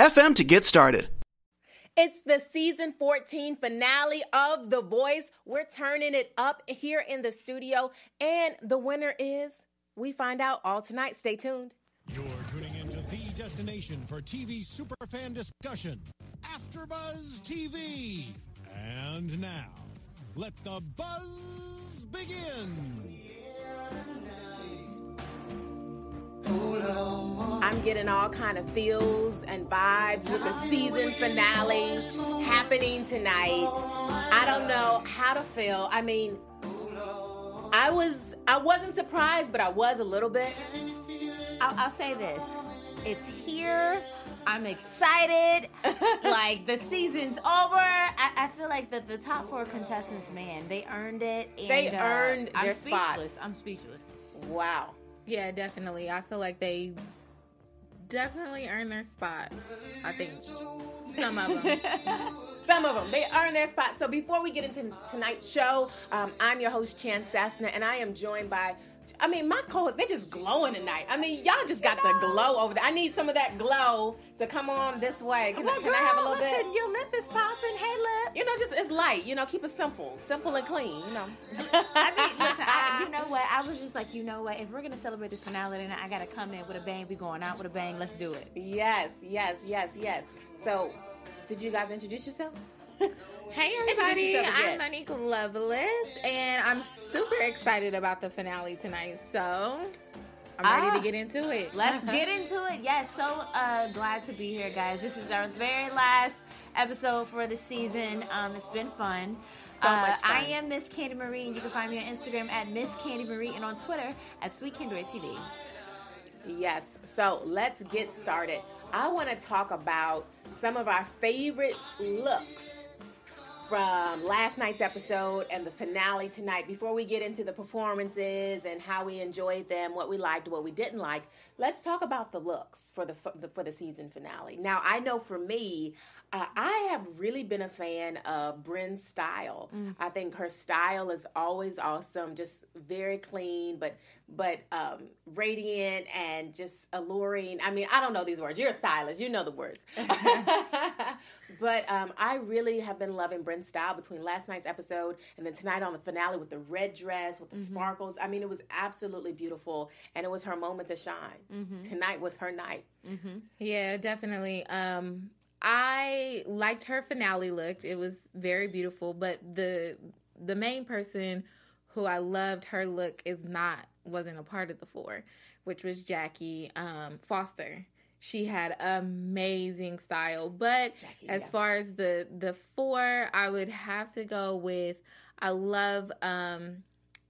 FM to get started. It's the season 14 finale of The Voice. We're turning it up here in the studio, and the winner is, we find out all tonight. Stay tuned. You're tuning into the destination for TV superfan discussion, AfterBuzz TV. And now, let the buzz begin. I'm getting all kind of feels and vibes with the season finale happening tonight. I don't know how to feel. I mean, I was I wasn't surprised, but I was a little bit. I'll, I'll say this: it's here. I'm excited. like the season's over. I, I, feel like the, the top four contestants, man, they earned it. And, they uh, earned uh, their I'm speechless. spots. I'm speechless. Wow. Yeah, definitely. I feel like they definitely earn their spot. I think some of them. some of them they earn their spot. So before we get into tonight's show, um, I'm your host Chance Cessna, and I am joined by I mean, my co they're just glowing tonight. I mean, y'all just got the glow over there. I need some of that glow to come on this way. Can, well, I, can girl, I have a little listen, bit? Your lip is popping. Hey, lip. You know, just it's light. You know, keep it simple, simple and clean. You know. I mean, listen. I, you know what? I was just like, you know what? If we're gonna celebrate this finale, then I gotta come in with a bang. We going out with a bang. Let's do it. Yes, yes, yes, yes. So, did you guys introduce yourself? Hey everybody, I'm Monique Loveless, and I'm super excited about the finale tonight. So I'm ready to get into it. Let's get into it. Yes, so uh, glad to be here, guys. This is our very last episode for the season. Um, it's been fun. So uh, much fun. I am Miss Candi Marie, and you can find me on Instagram at Miss Candi Marie and on Twitter at Sweet Candy TV. Yes, so let's get started. I want to talk about some of our favorite looks from last night's episode and the finale tonight. Before we get into the performances and how we enjoyed them, what we liked, what we didn't like, let's talk about the looks for the for the season finale. Now, I know for me, uh, I have really been a fan of Brynn's style. Mm. I think her style is always awesome, just very clean, but but um, radiant and just alluring. I mean, I don't know these words. You're a stylist, you know the words. but um, I really have been loving Brynn's style between last night's episode and then tonight on the finale with the red dress with the mm-hmm. sparkles. I mean, it was absolutely beautiful, and it was her moment to shine. Mm-hmm. Tonight was her night. Mm-hmm. Yeah, definitely. Um, I liked her finale look. It was very beautiful, but the the main person who I loved her look is not wasn't a part of the four, which was Jackie um, Foster. She had amazing style, but Jackie, as yeah. far as the the four, I would have to go with I love um,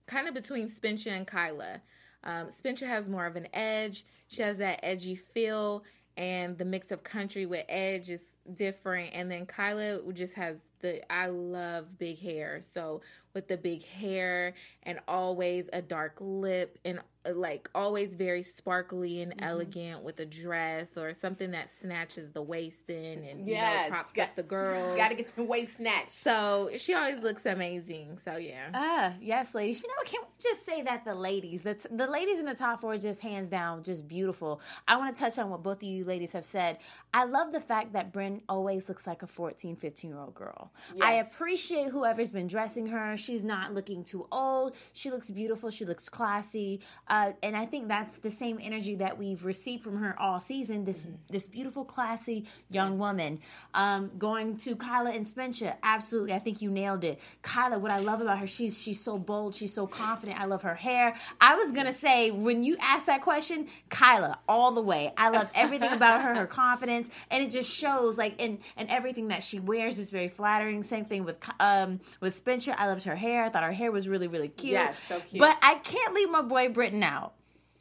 kind of between Spencer and Kyla. Um, Spencer has more of an edge. She has that edgy feel, and the mix of country with edge is different. And then Kyla just has the I love big hair. So with the big hair and always a dark lip and like always very sparkly and mm-hmm. elegant with a dress or something that snatches the waist in and yes. you know props Got, up the girl. Got to get the waist snatched. So she always looks amazing. So yeah. Ah, uh, yes, ladies. You know, can we just say that the ladies, the t- the ladies in the top four, is just hands down just beautiful. I want to touch on what both of you ladies have said. I love the fact that Brynn always looks like a 14, 15 year old girl. Yes. I appreciate whoever's been dressing her. She's not looking too old. She looks beautiful. She looks classy. Uh, and I think that's the same energy that we've received from her all season. This mm-hmm. this beautiful, classy young yes. woman. Um, going to Kyla and Spencer, absolutely. I think you nailed it. Kyla, what I love about her, she's she's so bold. She's so confident. I love her hair. I was gonna say when you asked that question, Kyla, all the way. I love everything about her. Her confidence, and it just shows like in and everything that she wears is very flattering. Same thing with um with Spencer. I loved her hair. I thought her hair was really really cute. Yes, so cute. But I can't leave my boy Britton out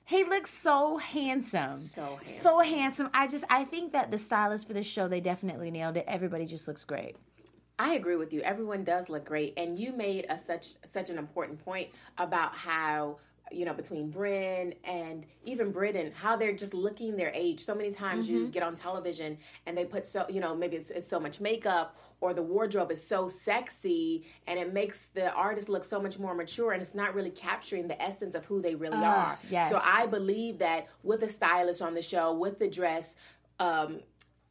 He looks so handsome. So handsome. So handsome. I just I think that the stylist for this show they definitely nailed it. Everybody just looks great. I agree with you. Everyone does look great, and you made a such such an important point about how you know between Brynn and even Britton, how they're just looking their age. So many times you get on television and they put so you know maybe it's, it's so much makeup or the wardrobe is so sexy and it makes the artist look so much more mature and it's not really capturing the essence of who they really are. yes. So I believe that with a stylist on the show, with the dress. Um,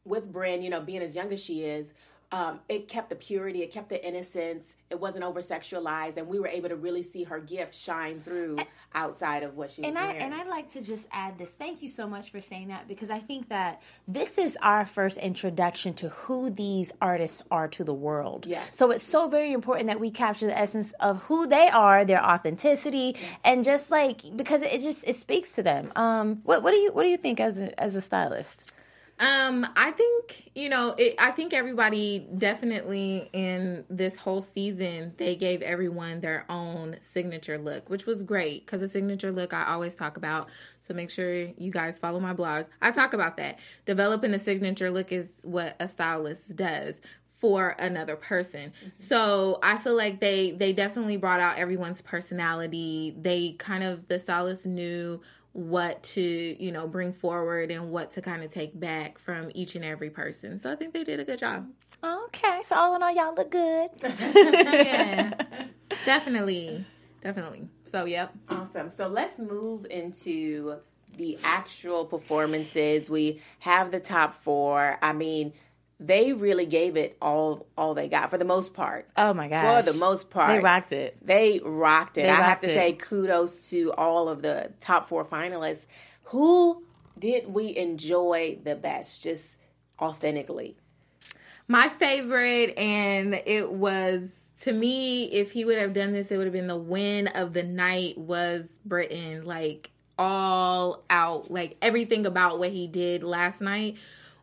with Brynn, you know, being as young as she is, um, it kept the purity, it kept the innocence. It wasn't over sexualized, and we were able to really see her gift shine through outside of what she was And I wearing. and I like to just add this. Thank you so much for saying that because I think that this is our first introduction to who these artists are to the world. Yes. So it's so very important that we capture the essence of who they are, their authenticity, and just like because it just it speaks to them. Um, what what do you what do you think as a, as a stylist? Um, I think you know. It, I think everybody definitely in this whole season they gave everyone their own signature look, which was great because the signature look I always talk about. So make sure you guys follow my blog. I talk about that. Developing a signature look is what a stylist does for another person. So I feel like they they definitely brought out everyone's personality. They kind of the stylist knew what to you know bring forward and what to kind of take back from each and every person. So I think they did a good job. Okay, so all in all, y'all look good. Yeah, definitely, definitely. So yep. Awesome. So let's move into the actual performances. We have the top four. I mean, they really gave it all all they got for the most part. Oh my gosh, For the most part, they rocked it. They rocked it. They I have to it. say kudos to all of the top four finalists. Who did we enjoy the best, just authentically? My favorite, and it was to me, if he would have done this, it would have been the win of the night was Britton. Like all out, like everything about what he did last night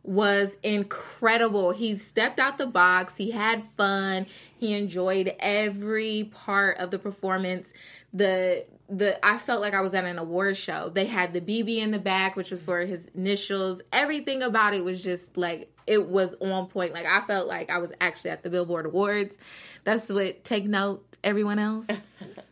was incredible. He stepped out the box, he had fun, he enjoyed every part of the performance. The the I felt like I was at an award show. They had the BB in the back, which was for his initials. Everything about it was just like it was on point. Like I felt like I was actually at the Billboard Awards. That's what take note, everyone else.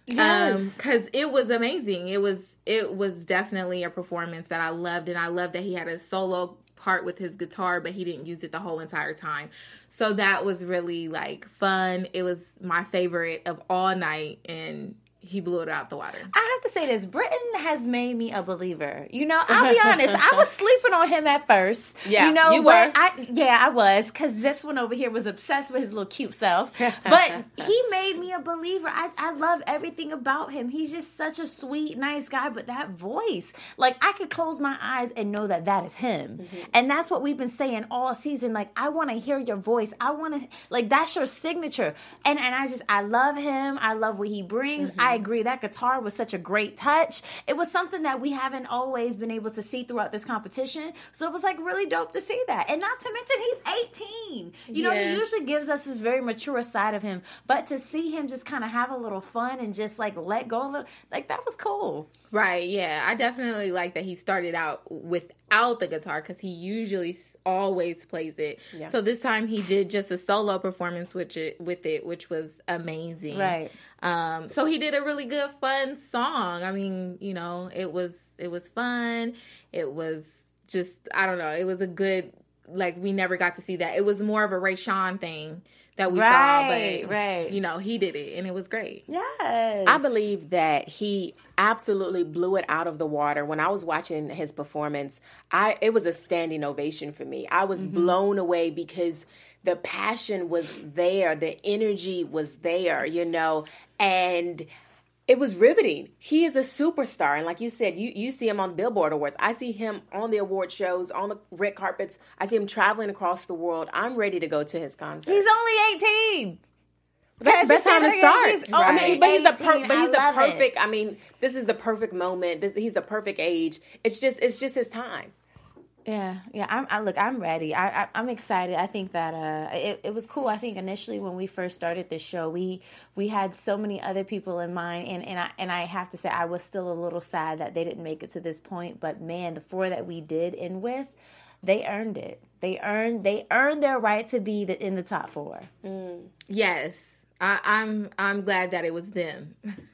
Yes. Um, cause it was amazing. It was it was definitely a performance that I loved, and I loved that he had a solo part with his guitar, but he didn't use it the whole entire time. So that was really like fun. It was my favorite of all night, and he blew it out the water. I have to say this. Britton has made me a believer. You know, I'll be honest. I was sleeping on him at first. Yeah, you know, you were. I yeah, I was because this one over here was obsessed with his little cute self. But he made me a believer. I I love everything about him. He's just such a sweet, nice guy. But that voice, like I could close my eyes and know that that is him. Mm-hmm. And that's what we've been saying all season. Like I want to hear your voice. I want to like that's your signature. And and I just I love him. I love what he brings. Mm-hmm. I agree that guitar was such a great touch. It was something that we haven't always been able to see throughout this competition. So it was like really dope to see that. And not to mention he's 18. You know, Yeah. he usually gives us this very mature side of him, but to see him just kind of have a little fun and just like let go a little, like that was cool. Right, yeah. I definitely like that he started out without the guitar because he usually always plays it. Yeah. So this time he did just a solo performance with it, with it, which was amazing. Right. Um, so he did a really good, fun song. I mean, you know, it was it was fun. It was just I don't know. It was a good like we never got to see that. It was more of a Rayshun thing that we Right, saw, but right. you know, he did it and it was great. Yes. I believe that he absolutely blew it out of the water. When I was watching his performance, I it was a standing ovation for me. I was mm-hmm. blown away because the passion was there, the energy was there, you know, and it was riveting. He is a superstar, and like you said, you you see him on Billboard Awards. I see him on the award shows, on the red carpets. I see him traveling across the world. I'm ready to go to his concert. He's only 18. That's the best time to start. He's I mean, but he's the per- but he's the love it. perfect. I mean, this is the perfect moment. This, he's the perfect age. It's just it's just his time. Yeah, yeah. I'm. I look. I'm ready. I, I I'm excited. I think that uh, it it was cool. I think initially when we first started this show, we we had so many other people in mind, and and I and I have to say I was still a little sad that they didn't make it to this point. But man, the four that we did end with, they earned it. They earned they earned their right to be the, in the top four. Yes, I, I'm. I'm glad that it was them.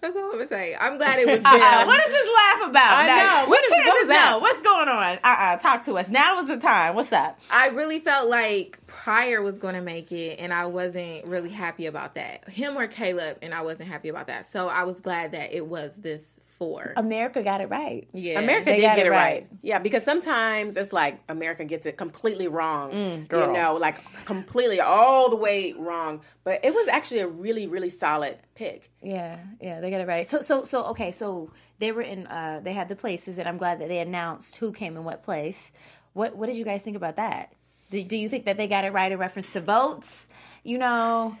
That's all I'm gonna say. I'm glad it was them. Uh-uh. What is this laugh about? I Now, know. What is- can't what just is that? know. What's going on? Uh uh Talk to us. Now is the time. What's up? I really felt like Pryor was going to make it, and I wasn't really happy about that. Him or Kaleb, and I wasn't happy about that. So I was glad that it was this four. America got it right. yeah, America They did get it it right. right. Yeah, because sometimes it's like America gets it completely wrong. Mm, girl. You know, like completely all the way wrong. But it was actually a really, really solid pick. Yeah, yeah, they got it right. So, so, so, okay, so they were in. uh They had the places, and I'm glad that they announced who came in what place. What What did you guys think about that? Do, do you think that they got it right in reference to votes? You know,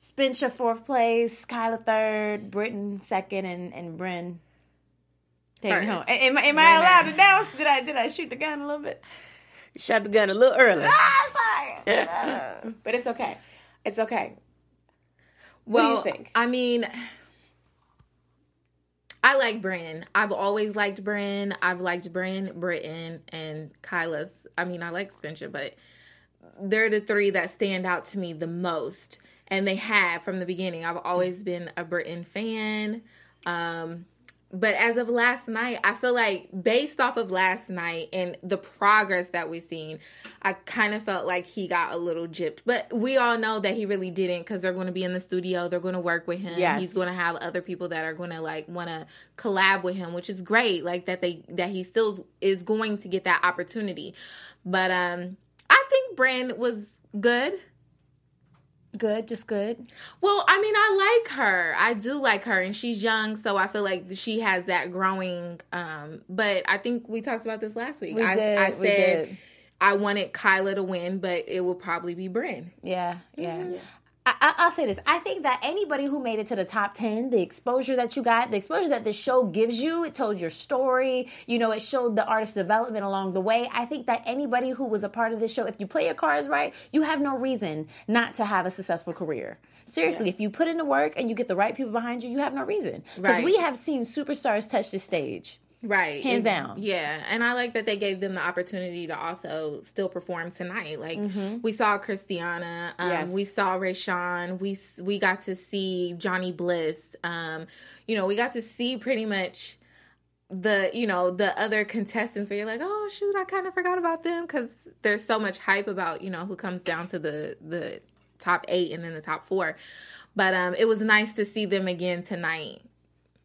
Spencer fourth place, Kyla third, Britton second, and and Brynn taking home. Am, I- am I allowed to announce? Did I did I shoot the gun a little bit? Shot the gun a little early. Ah, sorry. but it's okay. It's okay. well, do you think? I mean, I like Brynn. I've always liked Brynn. I've liked Brynn, Britton, and Kyla's. I mean, I like Spencer, but they're the three that stand out to me the most. And they have from the beginning. I've always been a Britton fan. Um, but as of last night, I feel like based off of last night and the progress that we've seen, I kind of felt like he got a little gypped. But we all know that he really didn't because they're going to be in the studio. They're going to work with him. Yes. He's going to have other people that are going to like want to collab with him, which is great. Like that they that he still is going to get that opportunity. But um, I think Brynn was good. Good, just good. Well, I mean, I like her. I do like her, and she's young, so I feel like she has that growing. Um, but I think we talked about this last week. We I, did, I we said did. I wanted Kyla to win, but it will probably be Brynn. Yeah, yeah. I, I, I'll say this. I think that anybody who made it to the top 10, the exposure that you got, the exposure that this show gives you, it told your story. You know, it showed the artist development along the way. I think that anybody who was a part of this show, if you play your cards right, you have no reason not to have a successful career. Seriously, if you put in the work and you get the right people behind you, you have no reason. Because Right. we have seen superstars touch the stage. Right. Hands And- down. Yeah. And I like that they gave them the opportunity to also still perform tonight. Like Mm-hmm. we saw Christiana, um, Yes. we saw Rayshun, we we got to see Johnny Bliss. Um, you know, we got to see pretty much the you know the other contestants where you're like oh shoot i kind of forgot about them because there's so much hype about you know who comes down to the the top eight and then the top four but um it was nice to see them again tonight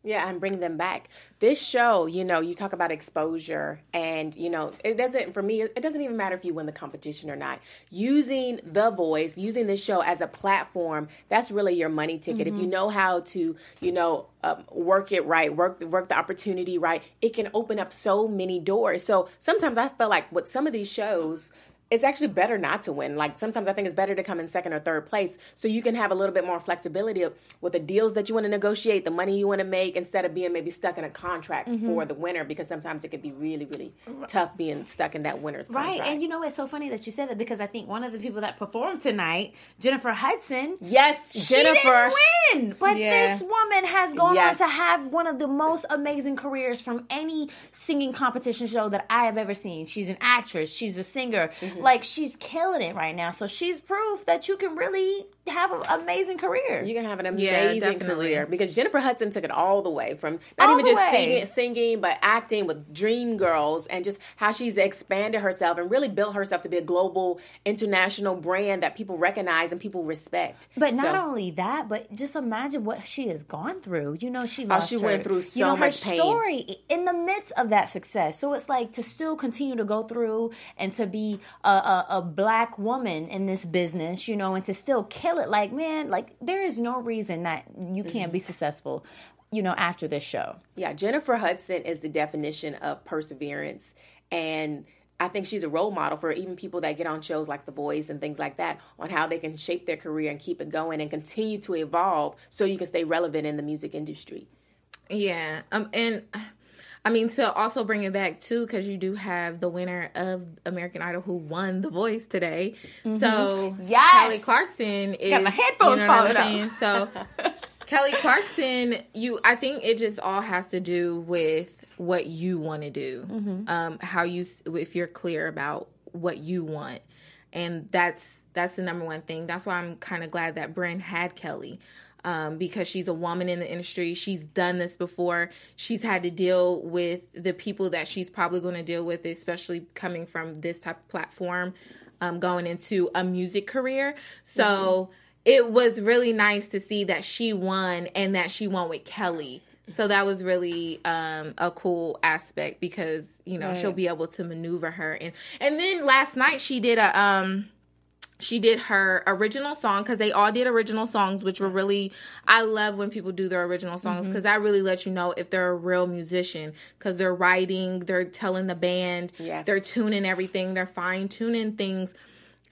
Yeah, and bring them back. This show, you know, you talk about exposure, and you know, it doesn't for me. It doesn't even matter if you win the competition or not. Using the voice, using this show as a platform, that's really your money ticket. If you know how to, you know, um, work it right, work work the opportunity right, it can open up so many doors. So sometimes I feel like with some of these shows, it's actually better not to win. Like sometimes I think it's better to come in second or third place so you can have a little bit more flexibility with the deals that you want to negotiate, the money you want to make, instead of being maybe stuck in a contract Mm-hmm. for the winner because sometimes it could be really, really tough being stuck in that winner's contract. Right. And you know, it's so funny that you said that because I think one of the people that performed tonight, Jennifer Hudson, yes, Jennifer. She didn't win, but Yeah. this woman has gone Yes. on to have one of the most amazing careers from any singing competition show that I have ever seen. She's an actress, she's a singer, Mm-hmm. Like she's killing it right now. So she's proof that you can really have an amazing career. You're gonna have an amazing definitely. career because Jennifer Hudson took it all the way from not All even just singing, singing, but acting with Dream Girls and just how she's expanded herself and really built herself to be a global, international brand that people recognize and people respect. But not So- only that, but just imagine what she has gone through. You know, she How lost she her- went through you so know, her much pain. story in the midst of that success. So it's like to still continue to go through and to be a, a, a black woman in this business, you know, and to still kill it. Like, man, like there is no reason that you can't be Mm-hmm. successful, you know, after this show. Yeah, Jennifer Hudson is the definition of perseverance. And I think she's a role model for even people that get on shows like The Voice and things like that on how they can shape their career and keep it going and continue to evolve so you can stay relevant in the music industry. Yeah. Um and I mean, to also bring it back too, because you do have the winner of American Idol who won The Voice today. Mm-hmm. So Yes. Kelly Clarkson is Got my headphones you know falling saying? So Kelly Clarkson, you, I think it just all has to do with what you want to do, Mm-hmm. um, how you, if you're clear about what you want, and that's that's the number one thing. That's why I'm kind of glad that Brynn had Kelly. Um, because she's a woman in the industry. She's done this before. She's had to deal with the people that she's probably going to deal with, especially coming from this type of platform, um, going into a music career. So it was really nice to see that she won and that she won with Kelly. So that was really um, a cool aspect because you know she'll be able to maneuver her and and then last night she did a um she did her original song because they all did original songs which were really i love when people do their original songs because that really lets you know if they're a real musician because they're writing they're telling the band Yes. they're tuning everything they're fine tuning things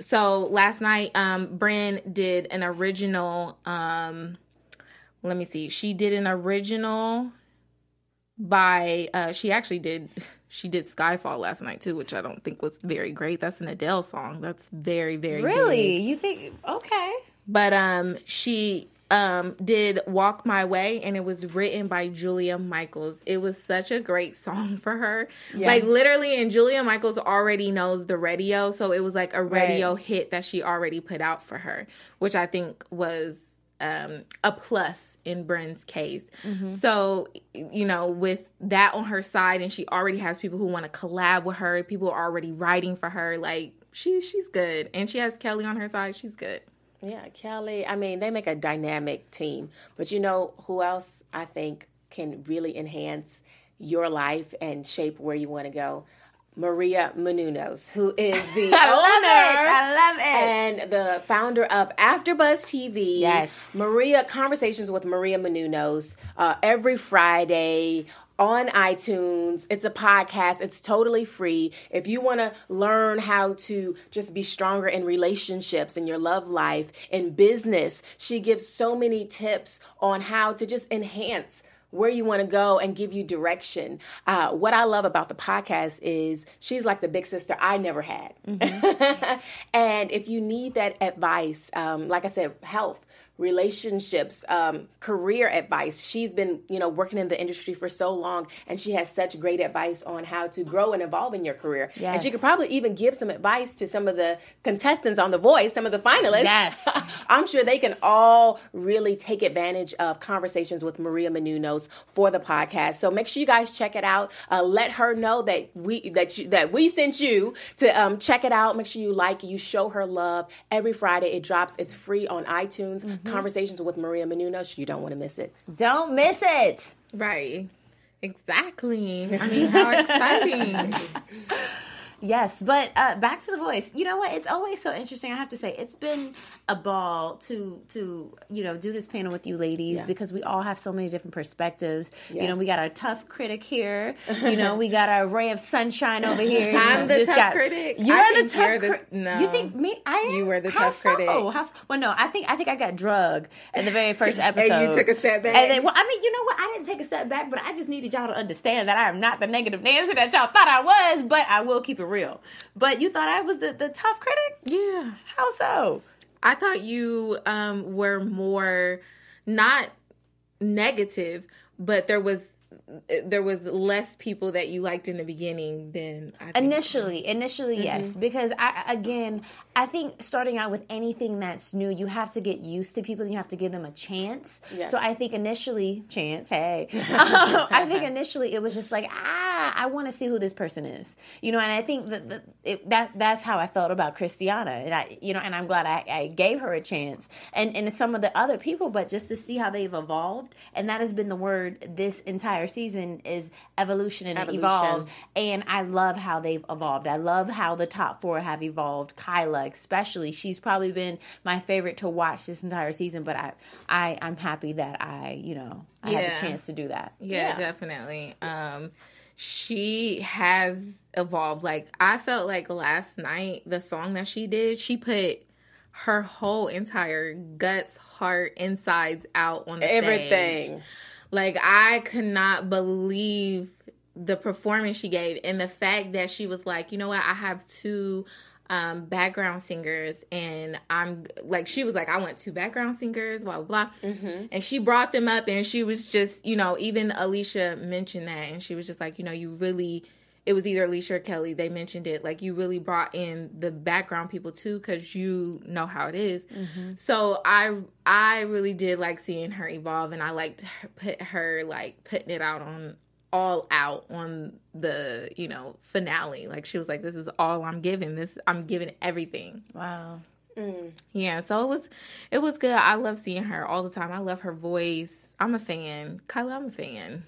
so last night um Brynn did an original um let me see she did an original by uh she actually did she did skyfall last night too which i don't think was very great that's an adele song that's very very Really? big. You think? Okay. but um she um did walk my way and it was written by julia michaels it was such a great song for her like literally and julia michaels already knows the radio so it was like a radio hit that she already put out for her which i think was um a plus in Brynn's case. Mm-hmm. So, you know, with that on her side and she already has people who want to collab with her, people are already writing for her, like she she's good. And she has Kelly on her side, she's good. Yeah, Kelly. I mean, they make a dynamic team. But you know who else I think can really enhance your life and shape where you want to go? Maria Menounos, who is the I love it. owner I love it. and the founder of AfterBuzz TV. Yes. Maria Conversations with Maria Menounos uh, every Friday on iTunes. It's a podcast. It's totally free. If you want to learn how to just be stronger in relationships, in your love life, in business, she gives so many tips on how to just enhance where you want to go and give you direction. Uh, what I love about the podcast is she's like the big sister I never had. and if you need that advice, um, like I said, health, relationships, um, career advice. She's been, you know, working in the industry for so long, and she has such great advice on how to grow and evolve in your career. And she could probably even give some advice to some of the contestants on The Voice, some of the finalists. Yes. I'm sure they can all really take advantage of conversations with Maria Menounos for the podcast. So make sure you guys check it out. Uh, let her know that we that you, that we sent you to um, check it out. Make sure you like, you show her love. Every Friday it drops. It's free on iTunes. Mm-hmm. Conversations with Maria Menounos. You don't want to miss it. Don't miss it. Right. Exactly. I mean, how exciting. Yes, but uh, back to the voice. You know what? It's always so interesting. I have to say, it's been a ball to to you know do this panel with you ladies Yeah. because we all have so many different perspectives. You know, we got our tough critic here. You know, we got our ray of sunshine over here. You I'm know, the tough critic. You're I the tough critic. no. You think me? I am. You were the How tough so? critic. How well, no, I think I think I got drug in the very first episode. And you took a step back. And then, well, I mean, you know what? I didn't take a step back, but I just needed y'all to understand that I am not the negative Nancy that y'all thought I was. But I will keep it real. But you thought I was the, the tough critic? yeah. How so? I thought you um were more not negative, but there was there was less people that you liked in the beginning than I think. Initially, initially, yes, because I again, I think starting out with anything that's new, you have to get used to people. You have to give them a chance. Yes. So I think initially, chance. Hey, um, I think initially it was just like ah, I want to see who this person is, you know. And I think that that it, that that's how I felt about Christiana, and I, you know, and I'm glad I, I gave her a chance, and and some of the other people, but just to see how they've evolved, and that has been the word this entire season is evolution and Evolution. evolve. And I love how they've evolved. I love how the top four have evolved. Kyla, especially, she's probably been my favorite to watch this entire season. But I, I, I'm happy that I, you know, I had Yeah. the chance to do that. Yeah, definitely. Um she has evolved. Like I felt like last night the song that she did, she put her whole entire guts, heart, insides out on the stage. Like I could not believe the performance she gave and the fact that she was like, you know what, I have two um, background singers, and I'm like, she was like, I want two background singers, blah blah blah, mm-hmm. and she brought them up, and she was just, you know, even Alicia mentioned that, and she was just like, you know, you really. It was either Alicia or Kelly. They mentioned it. Like you really brought in the background people too, because you know how it is. Mm-hmm. So I, I really did like seeing her evolve, and I liked her, put her like putting it out on all out on the you know finale like she was like this is all i'm giving this i'm giving everything wow mm. yeah so it was it was good i love seeing her all the time i love her voice i'm a fan kyla i'm a fan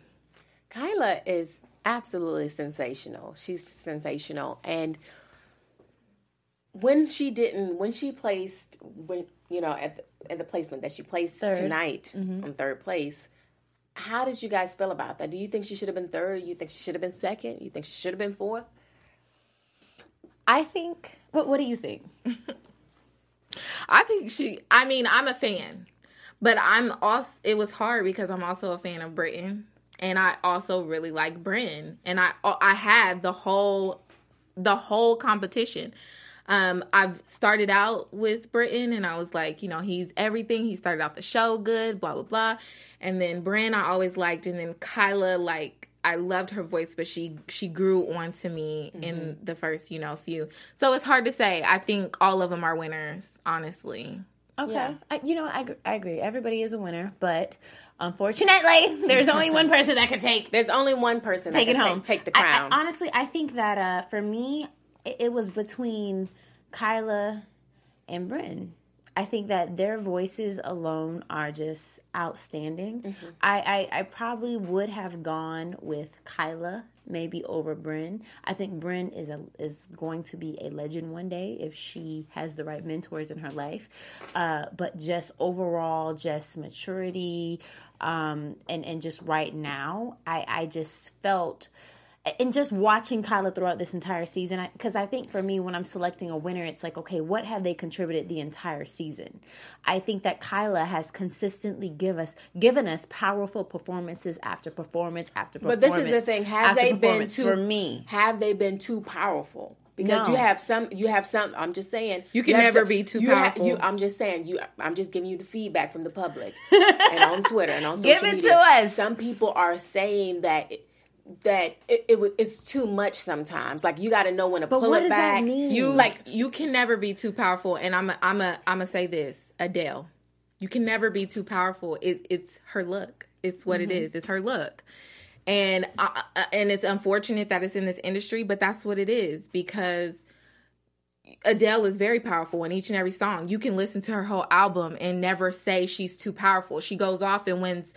kyla is absolutely sensational she's sensational and when she didn't when she placed when you know at the, at the placement that she placed third. tonight mm-hmm. on third place how did you guys feel about that? Do you think she should have been third? You think she should have been second? You think she should have been fourth? I think. What What do you think? I think she. I mean, I'm a fan, but I'm also. It was hard because I'm also a fan of Britton, and I also really like Brynn, and I I have the whole the whole competition. Um, I've started out with Britton and I was like, you know, he's everything. He started out the show good, blah, blah, blah. And then Brynn I always liked. And then Kyla, like, I loved her voice, but she she grew on to me mm-hmm. in the first, you know, few. So it's hard to say. I think all of them are winners, honestly. Okay. Yeah. I, you know, I, I agree. Everybody is a winner, but unfortunately, there's only one person that can take. There's only one person take it home, take, take the crown. I, I, honestly, I think that uh, for me, it, it was between Kyla and Brynn. I think that their voices alone are just outstanding. Mm-hmm. I, I, I, probably would have gone with Kyla maybe over Brynn. I think Brynn is a is going to be a legend one day if she has the right mentors in her life. Uh, but just overall, just maturity, um, and and just right now, I I just felt and just watching Kyla throughout this entire season, because I, I, think for me, when I'm selecting a winner, it's like, okay, what have they contributed the entire season? I think that Kyla has consistently give us given us powerful performances after performance after performance. But this is the thing: have they been too for me? Have they been too powerful? Because no. you have some, you have some. I'm just saying, you can you never some, be too powerful. you, I'm just saying, you. I'm just giving you the feedback from the public and on Twitter and on social media. Give it media. to us. Some people are saying that. It, that it, it it's too much sometimes. Like you got to know when to but pull it back. You like you can never be too powerful. And I'm a, I'm a I'm gonna say this, Adele. You can never be too powerful. It, it's her look. It's what mm-hmm. it is. It's her look. And uh, and it's unfortunate that it's in this industry, but that's what it is because Adele is very powerful in each and every song. You can listen to her whole album and never say she's too powerful. She goes off and wins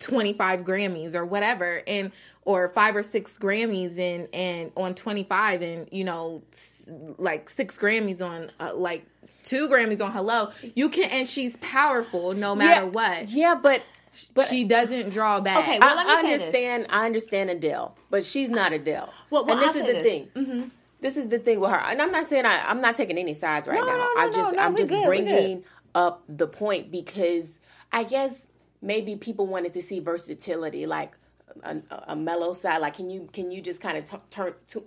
25 Grammys or whatever and or five or six Grammys and and on 25 and you know like six Grammys on uh, like two Grammys on Hello you can and she's powerful no matter yeah, what yeah but but she doesn't draw back. Okay, well, I, understand. This. I understand Adele, but she's not Adele. Well, well and this I'll is the this. thing. Mm-hmm. This is the thing with her, and I'm not saying I, am not taking any sides right no, now. No, no, I just, I'm just good, bringing up the point because I guess maybe people wanted to see versatility, like a, a mellow side. Like, can you can you just kind of t- turn to?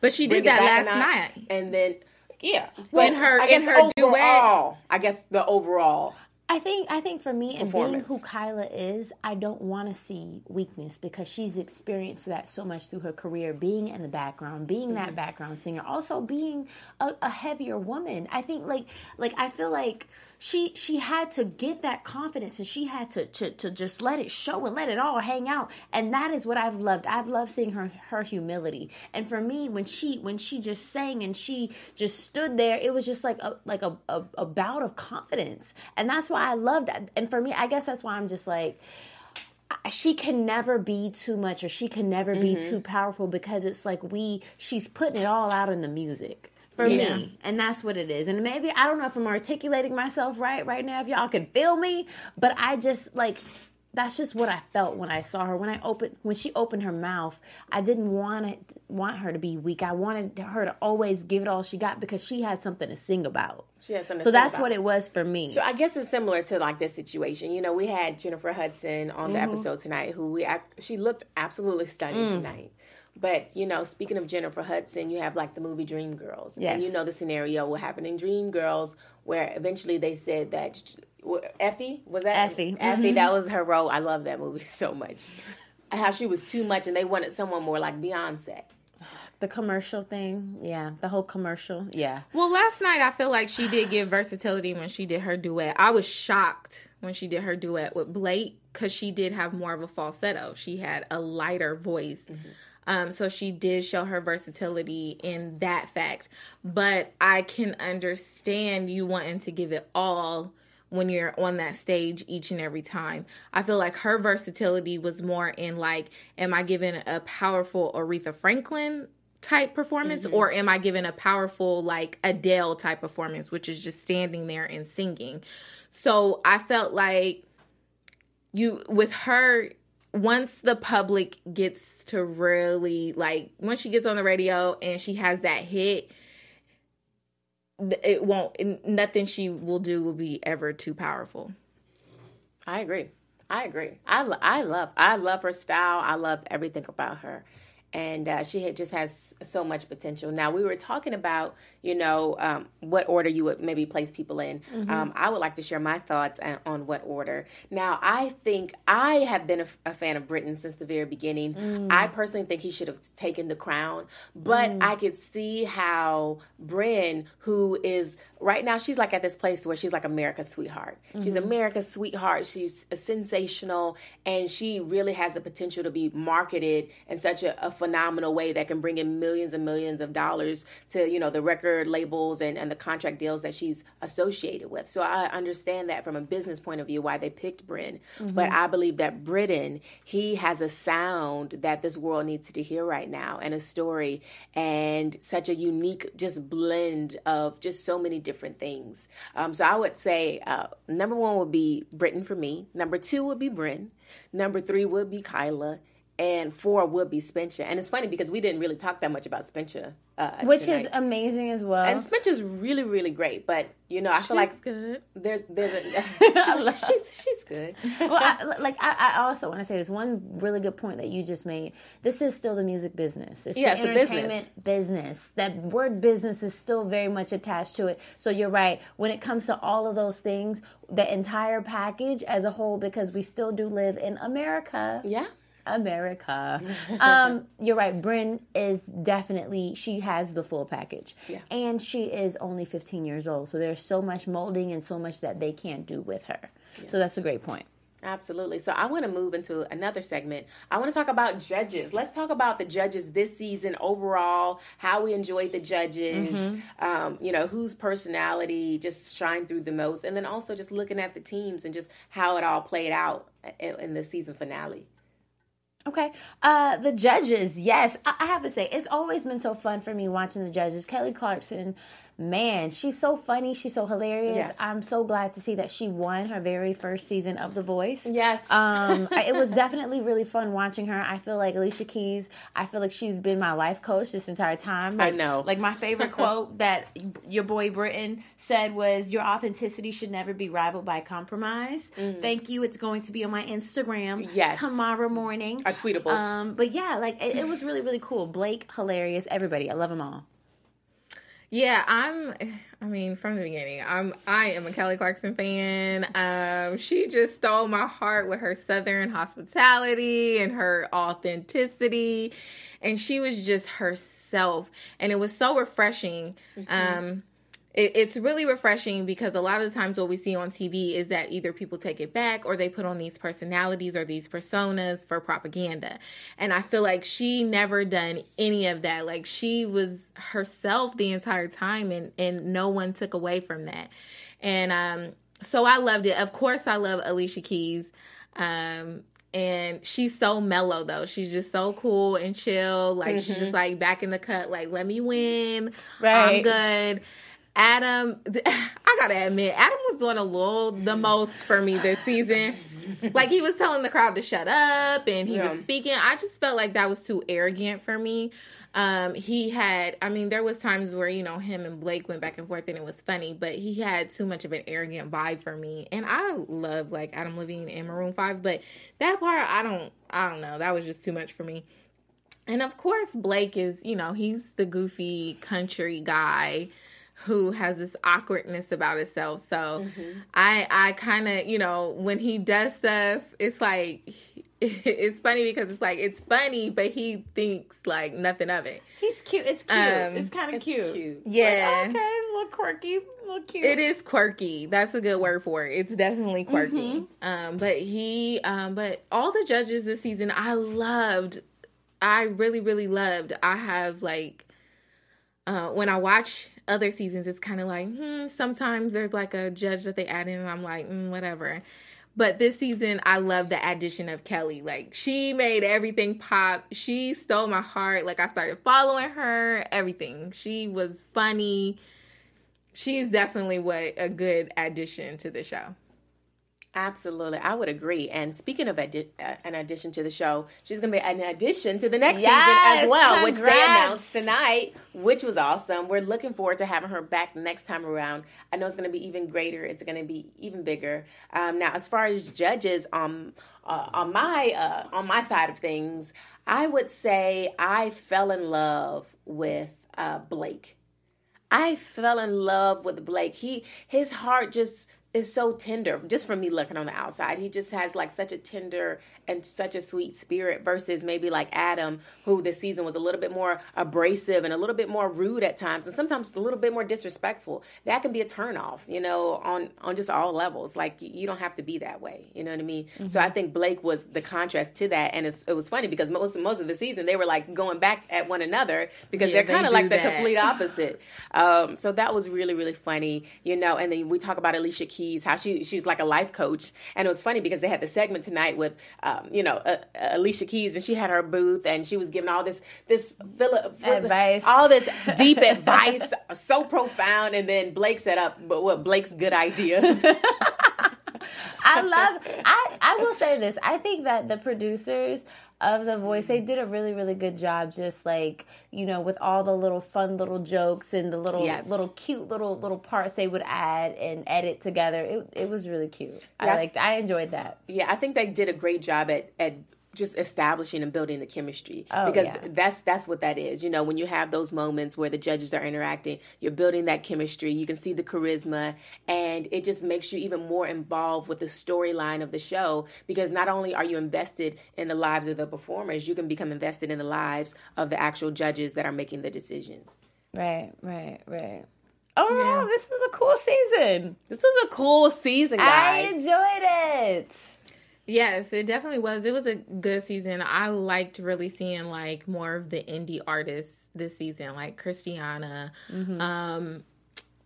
But she did that last night, and then yeah, well, in her in her overall, duet. I guess the overall. I think I think for me and being who Kyla is, I don't want to see weakness because she's experienced that so much through her career, being in the background, being mm-hmm. that background singer, also being a, a heavier woman. I think like like I feel like she she had to get that confidence and she had to, to to just let it show and let it all hang out. And that is what i've loved. I've loved seeing her her humility. And for me when she when she just sang and she just stood there it was just like a like a, a, a bout of confidence. And that's why i love that. And for me i guess that's why i'm just like she can never be too much or she can never be mm-hmm. too powerful because it's like we she's putting it all out in the music for yeah. me. And that's what it is. And maybe I don't know if I'm articulating myself right right now if y'all can feel me, but I just like that's just what I felt when I saw her. When I opened, when she opened her mouth, I didn't want it, want her to be weak. I wanted her to always give it all she got because she had something to sing about. She had something to so that's about. what it was for me. So I guess it's similar to like this situation. You know, we had Jennifer Hudson on the Mm-hmm. episode tonight, who we she looked absolutely stunning Mm. tonight. But you know, speaking of Jennifer Hudson, you have like the movie Dreamgirls, and Yes. you know the scenario what happened in Dreamgirls, where eventually they said that Effie was that Effie. Effie Mm-hmm. that was her role. I love that movie so much. How she was too much, and they wanted someone more like Beyonce. the commercial thing, yeah, the whole commercial, yeah. Well, last night I feel like she did give versatility when she did her duet. I was shocked when she did her duet with Blake because she did have more of a falsetto. She had a lighter voice. Um, so she did show her versatility in that fact. But I can understand you wanting to give it all when you're on that stage each and every time. I feel like her versatility was more in like, am I giving a powerful Aretha Franklin type performance or am I giving a powerful like Adele type performance, which is just standing there and singing? So I felt like you with her once the public gets to really like once she gets on the radio and she has that hit it won't nothing she will do will be ever too powerful I agree. I agree. I, I love I love her style. I love everything about her, and uh, she had, just has so much potential. Now we were talking about you know um, what order you would maybe place people in. Um, I would like to share my thoughts on, on what order. Now I think I have been a, a fan of Britton since the very beginning. I personally think he should have taken the crown, but I could see how Brynn, who is right now, she's like at this place where she's like America's sweetheart. She's America's sweetheart. She's sensational, and she really has the potential to be marketed in such a, a phenomenal way that can bring in millions and millions of dollars to you know the record labels and, and the contract deals that she's associated with. So I understand that from a business point of view why they picked Brynn, but I believe that Britton he has a sound that this world needs to hear right now and a story and such a unique just blend of just so many different things. Um, so I would say uh, number one would be Britton for me. Number two would be Brynn. Number three would be Kyla. And four would be Spencer. And it's funny because we didn't really talk that much about Spencer. Uh, Which tonight. is amazing as well. and Spencer's really, really great. But you know, I feel like good there's there's a she- she's she's good. well, I, like I, I also want to say this one really good point that you just made. This is still the music business. It's Yeah, the it's a business. entertainment business. That word business is still very much attached to it. So you're right. When it comes to all of those things, the entire package as a whole, because we still do live in America. Yeah. America. um, you're right. Brynn is definitely she has the full package, Yeah. and she is only 15 years old. So there's so much molding and so much that they can't do with her. So that's a great point. Absolutely. So I want to move into another segment. I want to talk about judges. Let's talk about the judges this season overall, how we enjoyed the judges, um, you know, whose personality just shined through the most, and then also just looking at the teams and just how it all played out in, in the season finale. Okay. Uh the judges, yes. I, I have to say, it's always been so fun for me watching the judges. Kelly Clarkson, man, she's so funny, she's so hilarious. Yes. I'm so glad to see that she won her very first season of The Voice. Yes. Um it was definitely really fun watching her. I feel like Alicia Keys, I feel like she's been my life coach this entire time. I know. Like my favorite quote that your boy Britton said was your authenticity should never be rivaled by compromise. Thank you. It's going to be on my Instagram Mm. Yes. tomorrow morning. A tweetable. Um, but yeah, like it, it was really, really cool. Blake, hilarious. Everybody, I love them all. Yeah, I'm. I mean, from the beginning, I'm. I am a Kelly Clarkson fan. Um, she just stole my heart with her Southern hospitality and her authenticity, and she was just herself, and it was so refreshing. Um, it, it's really refreshing because a lot of the times what we see on TV is that either people take it back or they put on these personalities or these personas for propaganda. And I feel like she never done any of that. Like she was herself the entire time and, and no one took away from that. And um, so I loved it. Of course, I love Alicia Keys. Um, and she's so mellow though. She's just so cool and chill. Like she's just like back in the cut, like, let me win. Right. I'm good. Adam, I gotta admit, Adam was doing a little the most for me this season. like he was telling the crowd to shut up and he Yeah. was speaking. I just felt like that was too arrogant for me. Um, he had, I mean, there was times where you know him and Blake went back and forth and it was funny, but he had too much of an arrogant vibe for me. And I love like Adam Levine and Maroon Five, but that part I don't, I don't know. That was just too much for me. And of course, Blake is, you know, he's the goofy country guy who has this awkwardness about itself. So I I kind of, you know, when he does stuff, it's like it's funny because it's like it's funny, but he thinks like nothing of it. He's cute. It's cute. Um, it's kind of cute. cute. Yeah. Like, okay, it's a little quirky, a little cute. It is quirky. That's a good word for it. It's definitely quirky. Um, but he, um, but all the judges this season, I loved. I really, really loved. I have like, uh, when I watch other seasons, it's kind of like, hmm, sometimes there's like a judge that they add in, and I'm like, mm, whatever. But this season, I love the addition of Kelly. Like, she made everything pop. She stole my heart. Like, I started following her, everything. She was funny she's definitely what a good addition to the show. Absolutely, I would agree. And speaking of addi- uh, an addition to the show, she's going to be an addition to the next Yes, season as well, which they congrats. announced tonight, which was awesome. We're looking forward to having her back next time around. I know it's going to be even greater. It's going to be even bigger. Um, now, as far as judges, um, uh, on my uh, on my side of things, I would say I fell in love with uh, Blake. I fell in love with Blake. He his heart just is so tender just from me looking on the outside. He just has like such a tender and such a sweet spirit versus maybe like Adam, who this season was a little bit more abrasive and a little bit more rude at times and sometimes a little bit more disrespectful. That can be a turnoff, you know, on on just all levels. Like you don't have to be that way. You know what I mean? So I think Blake was the contrast to that and it's, it was funny because most most of the season they were like going back at one another because Yeah, they're kind of do like the complete opposite. Um, so that was really, really funny, you know. And then we talk about Alicia Keys, how she she was like a life coach, and it was funny because they had the segment tonight with, um, you know, uh, uh, Alicia Keys, and she had her booth, and she was giving all this this Advice. all this deep advice, so profound. And then Blake set up, but what Blake's good ideas. I love. I I will say this. I think that the producers of The Voice they mm. did a really really good job. Just like you know, with all the little fun little jokes and the little Yes. little cute little little parts they would add and edit together. It it was really cute. I liked. I enjoyed that. Yeah, I think they did a great job at at just establishing and building the chemistry Oh, because yeah. that's that's what that is. You know, when you have those moments where the judges are interacting, you're building that chemistry. You can see the charisma, and it just makes you even more involved with the storyline of the show because not only are you invested in the lives of the performers, you can become invested in the lives of the actual judges that are making the decisions. Right. Right. Right. Oh, Overall, this was a cool season. This was a cool season, guys. I enjoyed it. Yes, it definitely was. It was a good season. I liked really seeing like more of the indie artists this season, like Christiana. Um,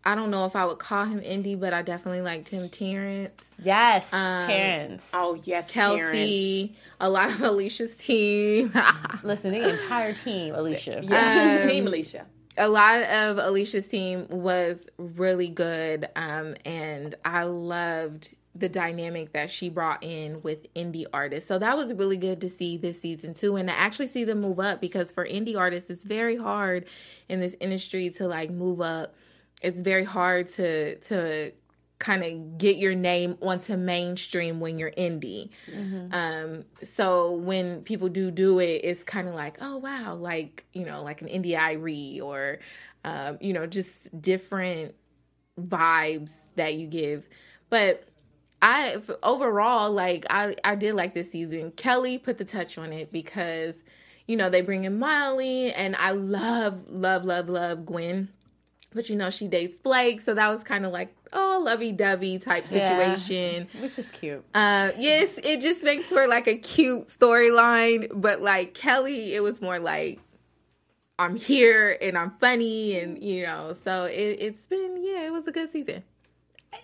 I don't know if I would call him indie, but I definitely liked him. Terrence, Yes, Um, Terrence. oh yes, Terrence. Kelsea, a lot of Alicia's team. Listen, the entire team, Alicia. Yeah, Um, Team Alicia. a lot of Alicia's team was really good, um, and I loved the dynamic that she brought in with indie artists. So that was really good to see this season too, and to actually see them move up because for indie artists, it's very hard in this industry to like move up. It's very hard to to kind of get your name onto mainstream when you're indie. Um, so when people do do it, it's kind of like, oh wow, like you know, like an India Arie or, um, you know, just different vibes that you give. But I overall like I I did like this season. Kelly put the touch on it because you know they bring in Miley and I love love love love Gwen. But you know she dates Blake, so that was kind of like oh lovey dovey type Yeah. situation. Which is cute. Uh, yes, it just makes for like a cute storyline, but like Kelly, it was more like I'm here and I'm funny and you know, so it, it's been yeah, it was a good season.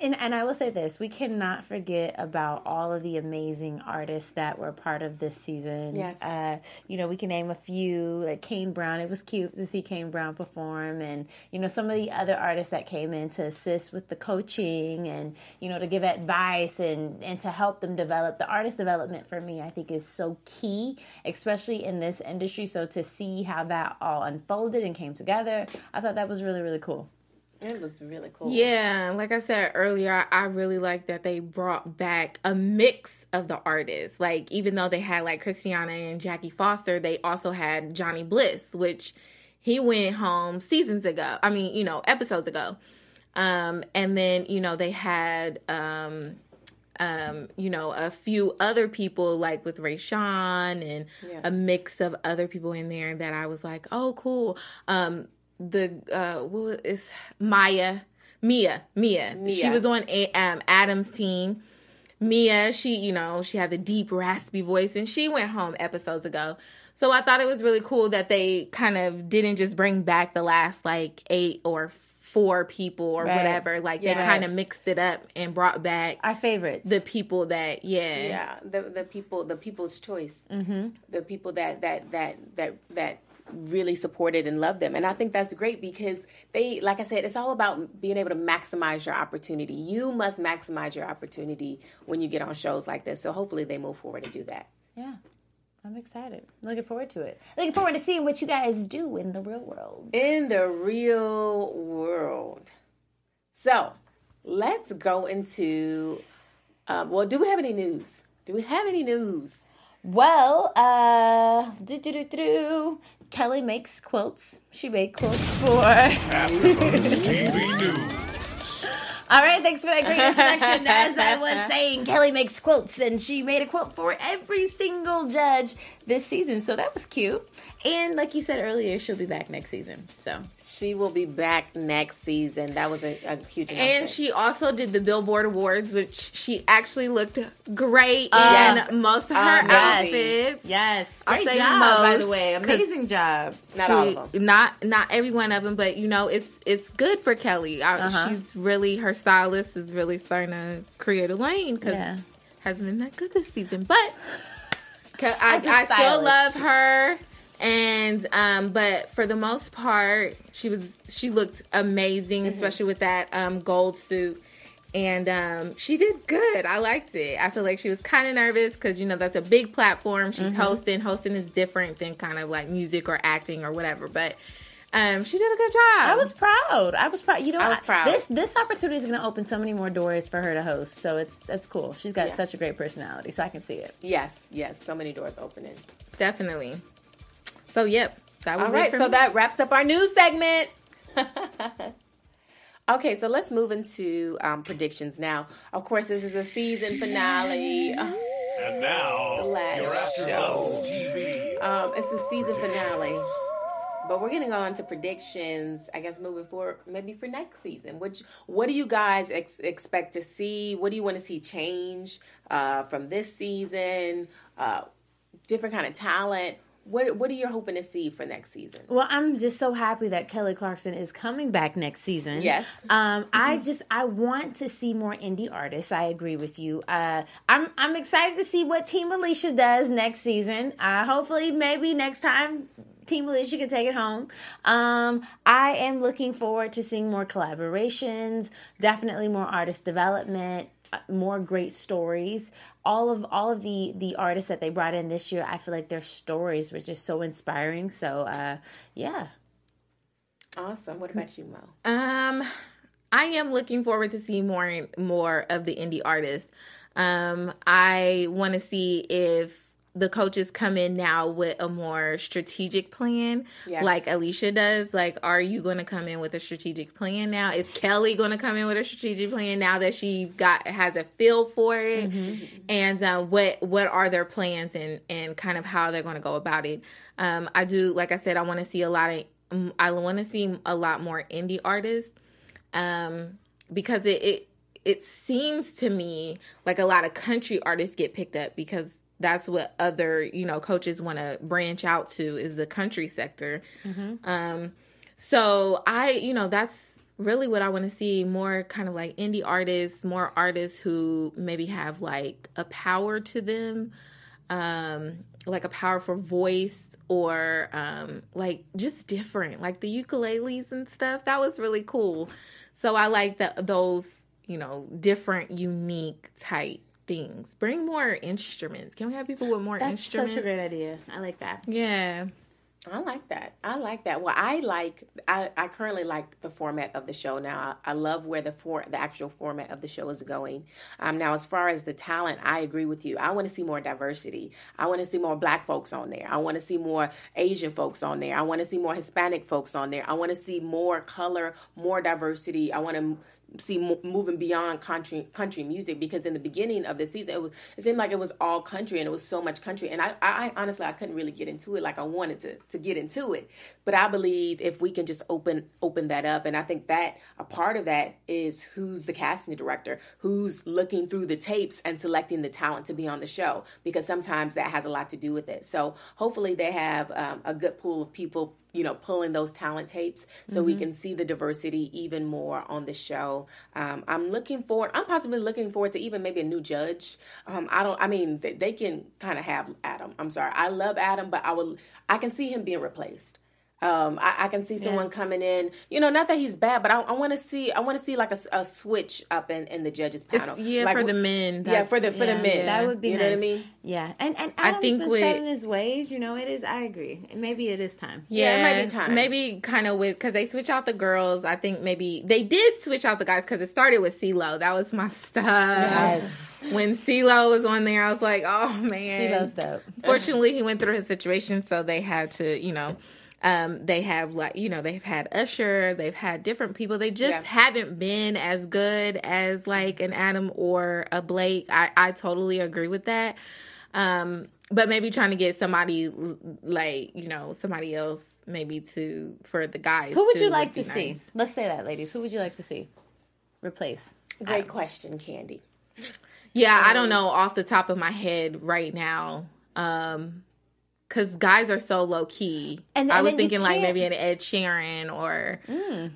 And, and I will say this: we cannot forget about all of the amazing artists that were part of this season. Yes. uh, you know we can name a few, like Kane Brown. It was cute to see Kane Brown perform, and you know some of the other artists that came in to assist with the coaching and you know to give advice and and to help them develop. The artist development for me, I think, is so key, especially in this industry. So to see how that all unfolded and came together, I thought that was really really cool. It was really cool. Yeah, like I said earlier, I really like that they brought back a mix of the artists. Like even though they had like Christiana and Jackie Foster, they also had Johnny Bliss, which he went home seasons ago. I mean, you know, episodes ago. Um, and then you know they had um, um, you know, a few other people like with Rayshun and Yes. a mix of other people in there that I was like, oh, cool. Um, the uh, what is Maya, Mia, Mia, She was on a, um, Adam's team. Mia, she, you know, she had the deep, raspy voice, and she went home episodes ago. So I thought it was really cool that they kind of didn't just bring back the last like eight or four people or Right. whatever. Like they kind of mixed it up and brought back Our favorites. the people that, yeah, yeah the the people the people's choice mm-hmm. the people that that that that that really supported and loved them and i think that's great because they like i said it's all about being able to maximize your opportunity you must maximize your opportunity when you get on shows like this so hopefully they move forward and do that Yeah. I'm excited. Looking forward to it. Looking forward to seeing what you guys do in the real world. in the real world so let's go into um, well do we have any news do we have any news Well, uh, do do do do. Kelly makes quilts. She made quilts for. TV News. All right, thanks for that great introduction. As I was saying, Kelly makes quilts, and she made a quilt for every single judge this season. So that was cute. And like you said earlier, she'll be back next season. So she will be back next season that was a, a huge. And she also did the Billboard Awards, which she actually looked great Yes. in most of her Amazing. outfits. yes, great job, most, by the way. Amazing job. not all of them Not not every one of them, but you know it's it's good for Kelly. I, Uh-huh. She's really her stylist is really starting to create a lane because Yeah. hasn't been that good this season. but. I, As a I still love her, and um, but for the most part, she was she looked amazing, Mm-hmm. especially with that um gold suit. And um, she did good. I liked it. I feel like she was kind of nervous because you know that's a big platform. She's Mm-hmm. hosting. Hosting is different than kind of like music or acting or whatever. But um, she did a good job. I was proud. I was proud. You know, I was proud. This this opportunity is going to open so many more doors for her to host. So it's that's cool. She's got Yeah. such a great personality, so I can see it. yes yes so many doors opening definitely. So yep, that was all it for so me. that wraps up our news segment. Okay so let's move into um, predictions now. Of course this is a season finale. And now, the last your AfterBuzz TV. um, it's the season finale. But we're getting on to predictions i guess moving forward maybe for next season. Which what do you guys ex- expect to see? What do you want to see change uh, from this season? Uh, different kind of talent what what are you hoping to see for next season Well, I'm just so happy that Kelly Clarkson is coming back next season. Yes. Um, I just I want to see more indie artists. I agree with you. Uh, I'm I'm excited to see what Team Alicia does next season. Uh, hopefully, maybe next time. Team Alicia can take it home. Um, I am looking forward to seeing more collaborations, definitely more artist development, more great stories. All of all of the the artists that they brought in this year, I feel like their stories were just so inspiring. So, uh, yeah, awesome what about you mo Um, I am looking forward to see more and more of the indie artists. Um, I want to see if the coaches come in now with a more strategic plan, Yes. like Alicia does. Like, are you going to come in with a strategic plan now? Is Kelly going to come in with a strategic plan now that she got has a feel for it? And uh, what what are their plans and and kind of how they're going to go about it? Um, I do, like I said, I want to see a lot of. I want to see a lot more indie artists um, because it, it it seems to me like a lot of country artists get picked up because that's what other you know coaches want to branch out to is the country sector. Um, so I you know that's really what I want to see more kind of like indie artists, more artists who maybe have like a power to them, um, like a powerful voice or um, like just different, like the ukuleles and stuff. That was really cool. So I like that those, you know, different, unique type things. Bring more instruments. Can we have people with more That's instruments? That's such a great idea. I like that. Yeah. I like that. I like that. Well, I like. I, I currently like the format of the show now. I, I love where the for the actual format of the show is going. Um, now, as far as the talent, I agree with you. I want to see more diversity. I want to see more Black folks on there. I want to see more Asian folks on there. I want to see more Hispanic folks on there. I want to see more color, more diversity. I want to see mo- moving beyond country country music because in the beginning of the season it was it seemed like it was all country and it was so much country. And I, I honestly I couldn't really get into it like I wanted to to get into it. But I believe if we can just open open that up and I think that a part of that is who's the casting director who's looking through the tapes and selecting the talent to be on the show because sometimes that has a lot to do with it. So hopefully they have um, a good pool of people you know, pulling those talent tapes so Mm-hmm. we can see the diversity even more on the show. Um, I'm looking forward. I'm possibly looking forward to even maybe a new judge. Um, I don't. I mean, they, they can kind of have Adam. I'm sorry. I love Adam, but I will. I can see him being replaced. Um, I, I can see someone coming in. You know, not that he's bad, but I, I want to see. I want to see like a, a switch up in, in the judges panel. yeah, Like, for the men. Yeah, for the for yeah, the men. That would be You nice. know what I mean? Yeah, and and I Adam's think been with- set in his ways. You know, it is. I agree. Maybe it is time. Yeah, it might be time. Maybe kind of with because they switch out the girls. I think maybe they did switch out the guys because it started with CeeLo. That was my stuff. Yes. When CeeLo was on there, I was like, oh man. CeeLo's dope. Fortunately, he went through his situation, so they had to, you know. Um, they have like you know they've had Usher, they've had different people. They just Yeah. haven't been as good as like an Adam or a Blake. I I totally agree with that. Um, but maybe trying to get somebody like you know somebody else maybe to for the guys. Who would you like be to see? nice. Let's say that, ladies. Who would you like to see replace? Great question, Candi. Yeah, I don't know off the top of my head right now. Um Cause guys are so low key. And- I was thinking like Mm. maybe an Ed Sheeran or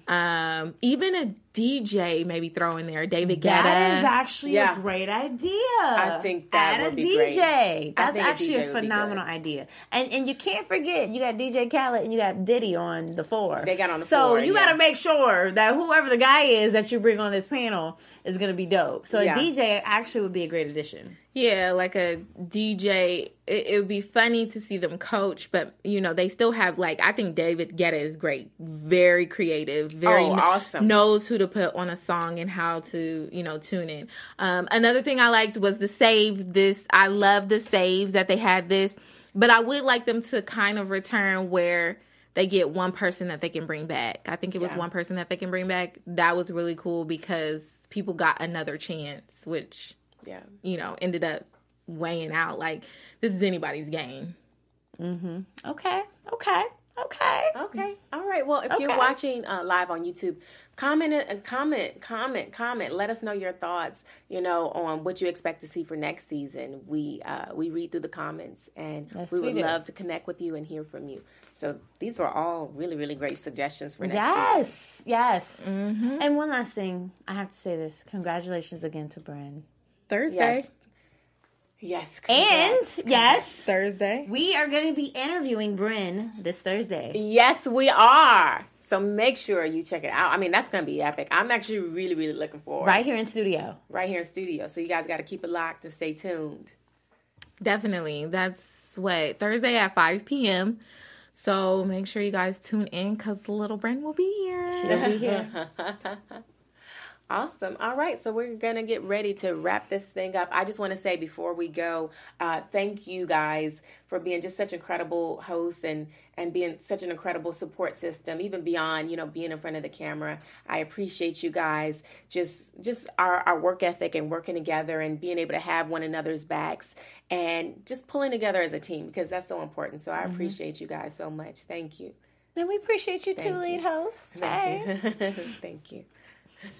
um even a DJ maybe throw in there. David Guetta. That is actually Yeah. a great idea. I think that Add would a be. DJ. I That's think a actually a phenomenal idea. And and you can't forget you got DJ Khaled and you got Diddy on the floor. They got on the so floor, you yeah. got to make sure that whoever the guy is that you bring on this panel is going to be dope. So Yeah. a DJ actually would be a great addition. Yeah, like a DJ. It, it would be funny to see them coach, but you know they still have like I think David Guetta is great, very creative, very Oh, awesome. knows who to put on a song and how to you know tune in. Um, another thing I liked was the save. This I love the saves that they had this, but I would like them to kind of return where they get one person that they can bring back. I think it was Yeah. one person that they can bring back. That was really cool because people got another chance, which Yeah. you know, ended up weighing out like this is anybody's game. Okay. Okay. Okay. Okay. All right. Well, if you're watching uh, live on YouTube, comment and comment, comment, comment. Let us know your thoughts. You know, on what you expect to see for next season. We uh, we read through the comments, and Yes, we we would do. love to connect with you and hear from you. So these were all really, really great suggestions for next season. Yes. Yes. Mm-hmm. And one last thing, I have to say this. Congratulations again to Brynn. Thursday. Yes. Yes. And yes, Thursday. we are going to be interviewing Brynn this Thursday. Yes, we are. So make sure you check it out. I mean, that's going to be epic. I'm actually really, really looking forward. Right here in studio. Right here in studio. So you guys got to keep it locked and stay tuned. Definitely. That's what Thursday at 5 p.m. So make sure you guys tune in because little Brynn will be here. She'll be here. Awesome. All right. So we're going to get ready to wrap this thing up. I just want to say before we go, uh, thank you guys for being just such incredible hosts and, and being such an incredible support system, even beyond, you know, being in front of the camera. I appreciate you guys. Just, just our, our work ethic and working together and being able to have one another's backs and just pulling together as a team because that's so important. So I appreciate you guys so much. Thank you. And we appreciate you too, Thank lead you. hosts. Hey. You. Thank you.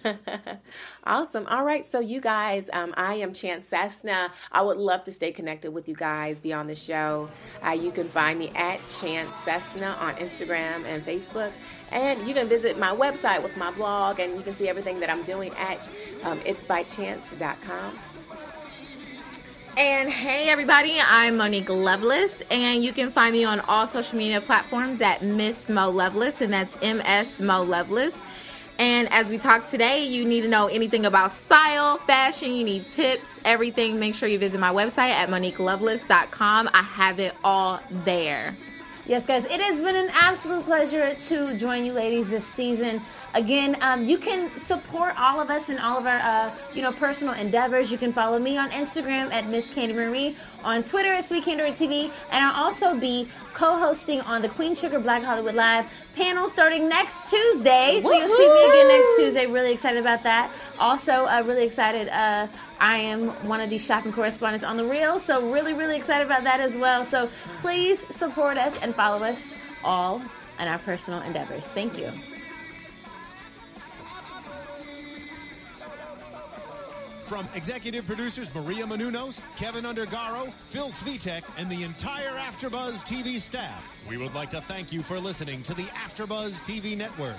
awesome. All right. So, you guys, um, I am Chance Cessna. I would love to stay connected with you guys beyond the show. Uh, you can find me at Chance Cessna on Instagram and Facebook. And you can visit my website with my blog, and you can see everything that I'm doing at um, itsbychance.com. And hey, everybody, I'm Monique Loveless, and you can find me on all social media platforms at Miss Mo Loveless, and that's M S Mo Loveless. And as we talk today, you need to know anything about style, fashion, you need tips, everything. Make sure you visit my website at moniqueloveless.com. I have it all there. Yes, guys, it has been an absolute pleasure to join you ladies this season. Again, um, you can support all of us in all of our, uh, you know, personal endeavors. You can follow me on Instagram at Miss Candi Marie, on Twitter at Sweet Candy TV, and I'll also be co-hosting on the Queen Sugar Black Hollywood Live panel starting next Tuesday. So you'll see me again next Tuesday. Really excited about that. Also, uh, really excited. Uh, I am one of the shopping correspondents on the Real, so really, really excited about that as well. So please support us and follow us all in our personal endeavors. Thank you. From executive producers Maria Menounos, Kevin Undergaro, Phil Svitek, and the entire AfterBuzz TV staff, we would like to thank you for listening to the AfterBuzz TV network.